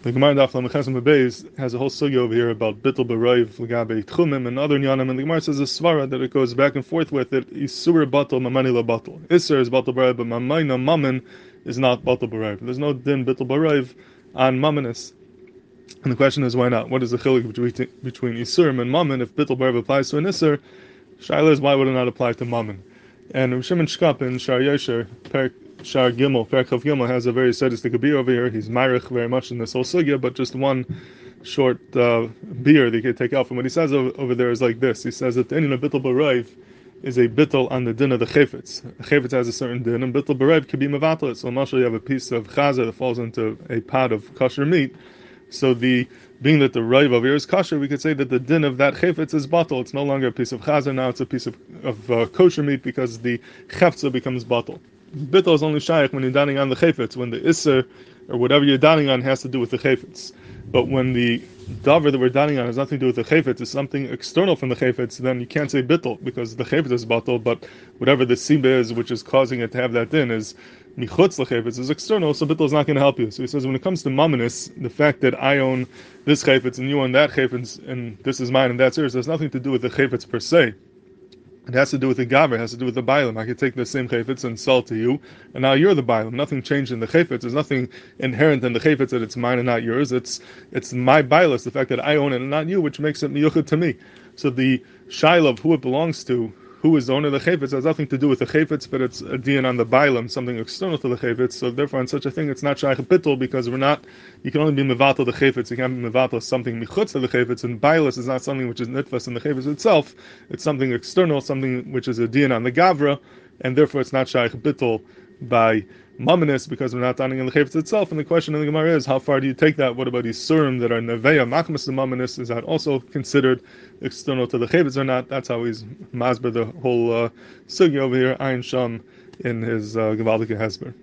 The Gemara Daf Lamechesem Beis has a whole sugya over here about bittul beroiv legabe tchumim and other nyanim, and the Gemara says a svara that it goes back and forth with it. Isur batal mamani la batal. Isur is batal beroiv, but mamayna mammon is not batal beroiv. There's no din bittul beroiv on mammonis. And the question is why not? What is the chilik between isurim and mammon? If bittul beroiv applies to an isur, shaila is why would it not apply to mammon? And Shimon Shkop in Shar Yosher, Shar Gimel, Perkov Gimel has a very sadistic biur over here. He's myrich very much in this whole sugya, but just one short uh, biur that you can take out from what he says over, over, there is like this. He says that any bittul barayv is a bittul on the din of the chayfetz. The chayfetz has a certain din, and bittul barayv can be mavatal. So, I'm you have a piece of chazer that falls into a pot of kosher meat. So the being that the raiv over here is kosher, we could say that the din of that chayfetz is bottle. It's no longer a piece of chazer, now it's a piece of, of uh, kosher meat because the chefza becomes bottle. Bittul is only shaykh when you're dining on the chayfetz, when the isser or whatever you're dining on has to do with the chayfetz. But when the davar that we're dining on has nothing to do with the chayfetz, it's something external from the chayfetz, then you can't say bittul because the chayfetz is bottle, but whatever the siba is which is causing it to have that din is michutz lechayfetz is external, so bittul is not going to help you. So he says when it comes to mamanis, the fact that I own this chayfetz and you own that chayfetz and this is mine and that's yours, has nothing to do with the chayfetz per se. It has to do with the gaver, it has to do with the bailam. I could take the same chayfetz and sell to you, and now you're the bailam. Nothing changed in the chayfetz. There's nothing inherent in the chayfetz that it's mine and not yours. It's it's my bailas, the fact that I own it and not you, which makes it miyuchad to me. So the shaila of who it belongs to who is the owner of the chayfetz has nothing to do with the chayfetz, but it's a din on the bailam, something external to the chayfetz. So therefore, on such a thing, it's not shaykh bittul because we're not. You can only be mevatel the chayfetz. You can't be mevatel something michutz of the chayfetz, and bailas is not something which is nitfas in the chayfetz itself. It's something external, something which is a din on the gavra, and therefore it's not shaykh bittul by mamanis because we're not dining in the chayfetz itself. And the question in the Gemara is, how far do you take that? What about these surim that are neveya machmas the mamanis? Is that also considered external to the chayfetz or not? That's how he's masber the whole uh, sugi over here, Ayin Sham, in his uh, Hesber.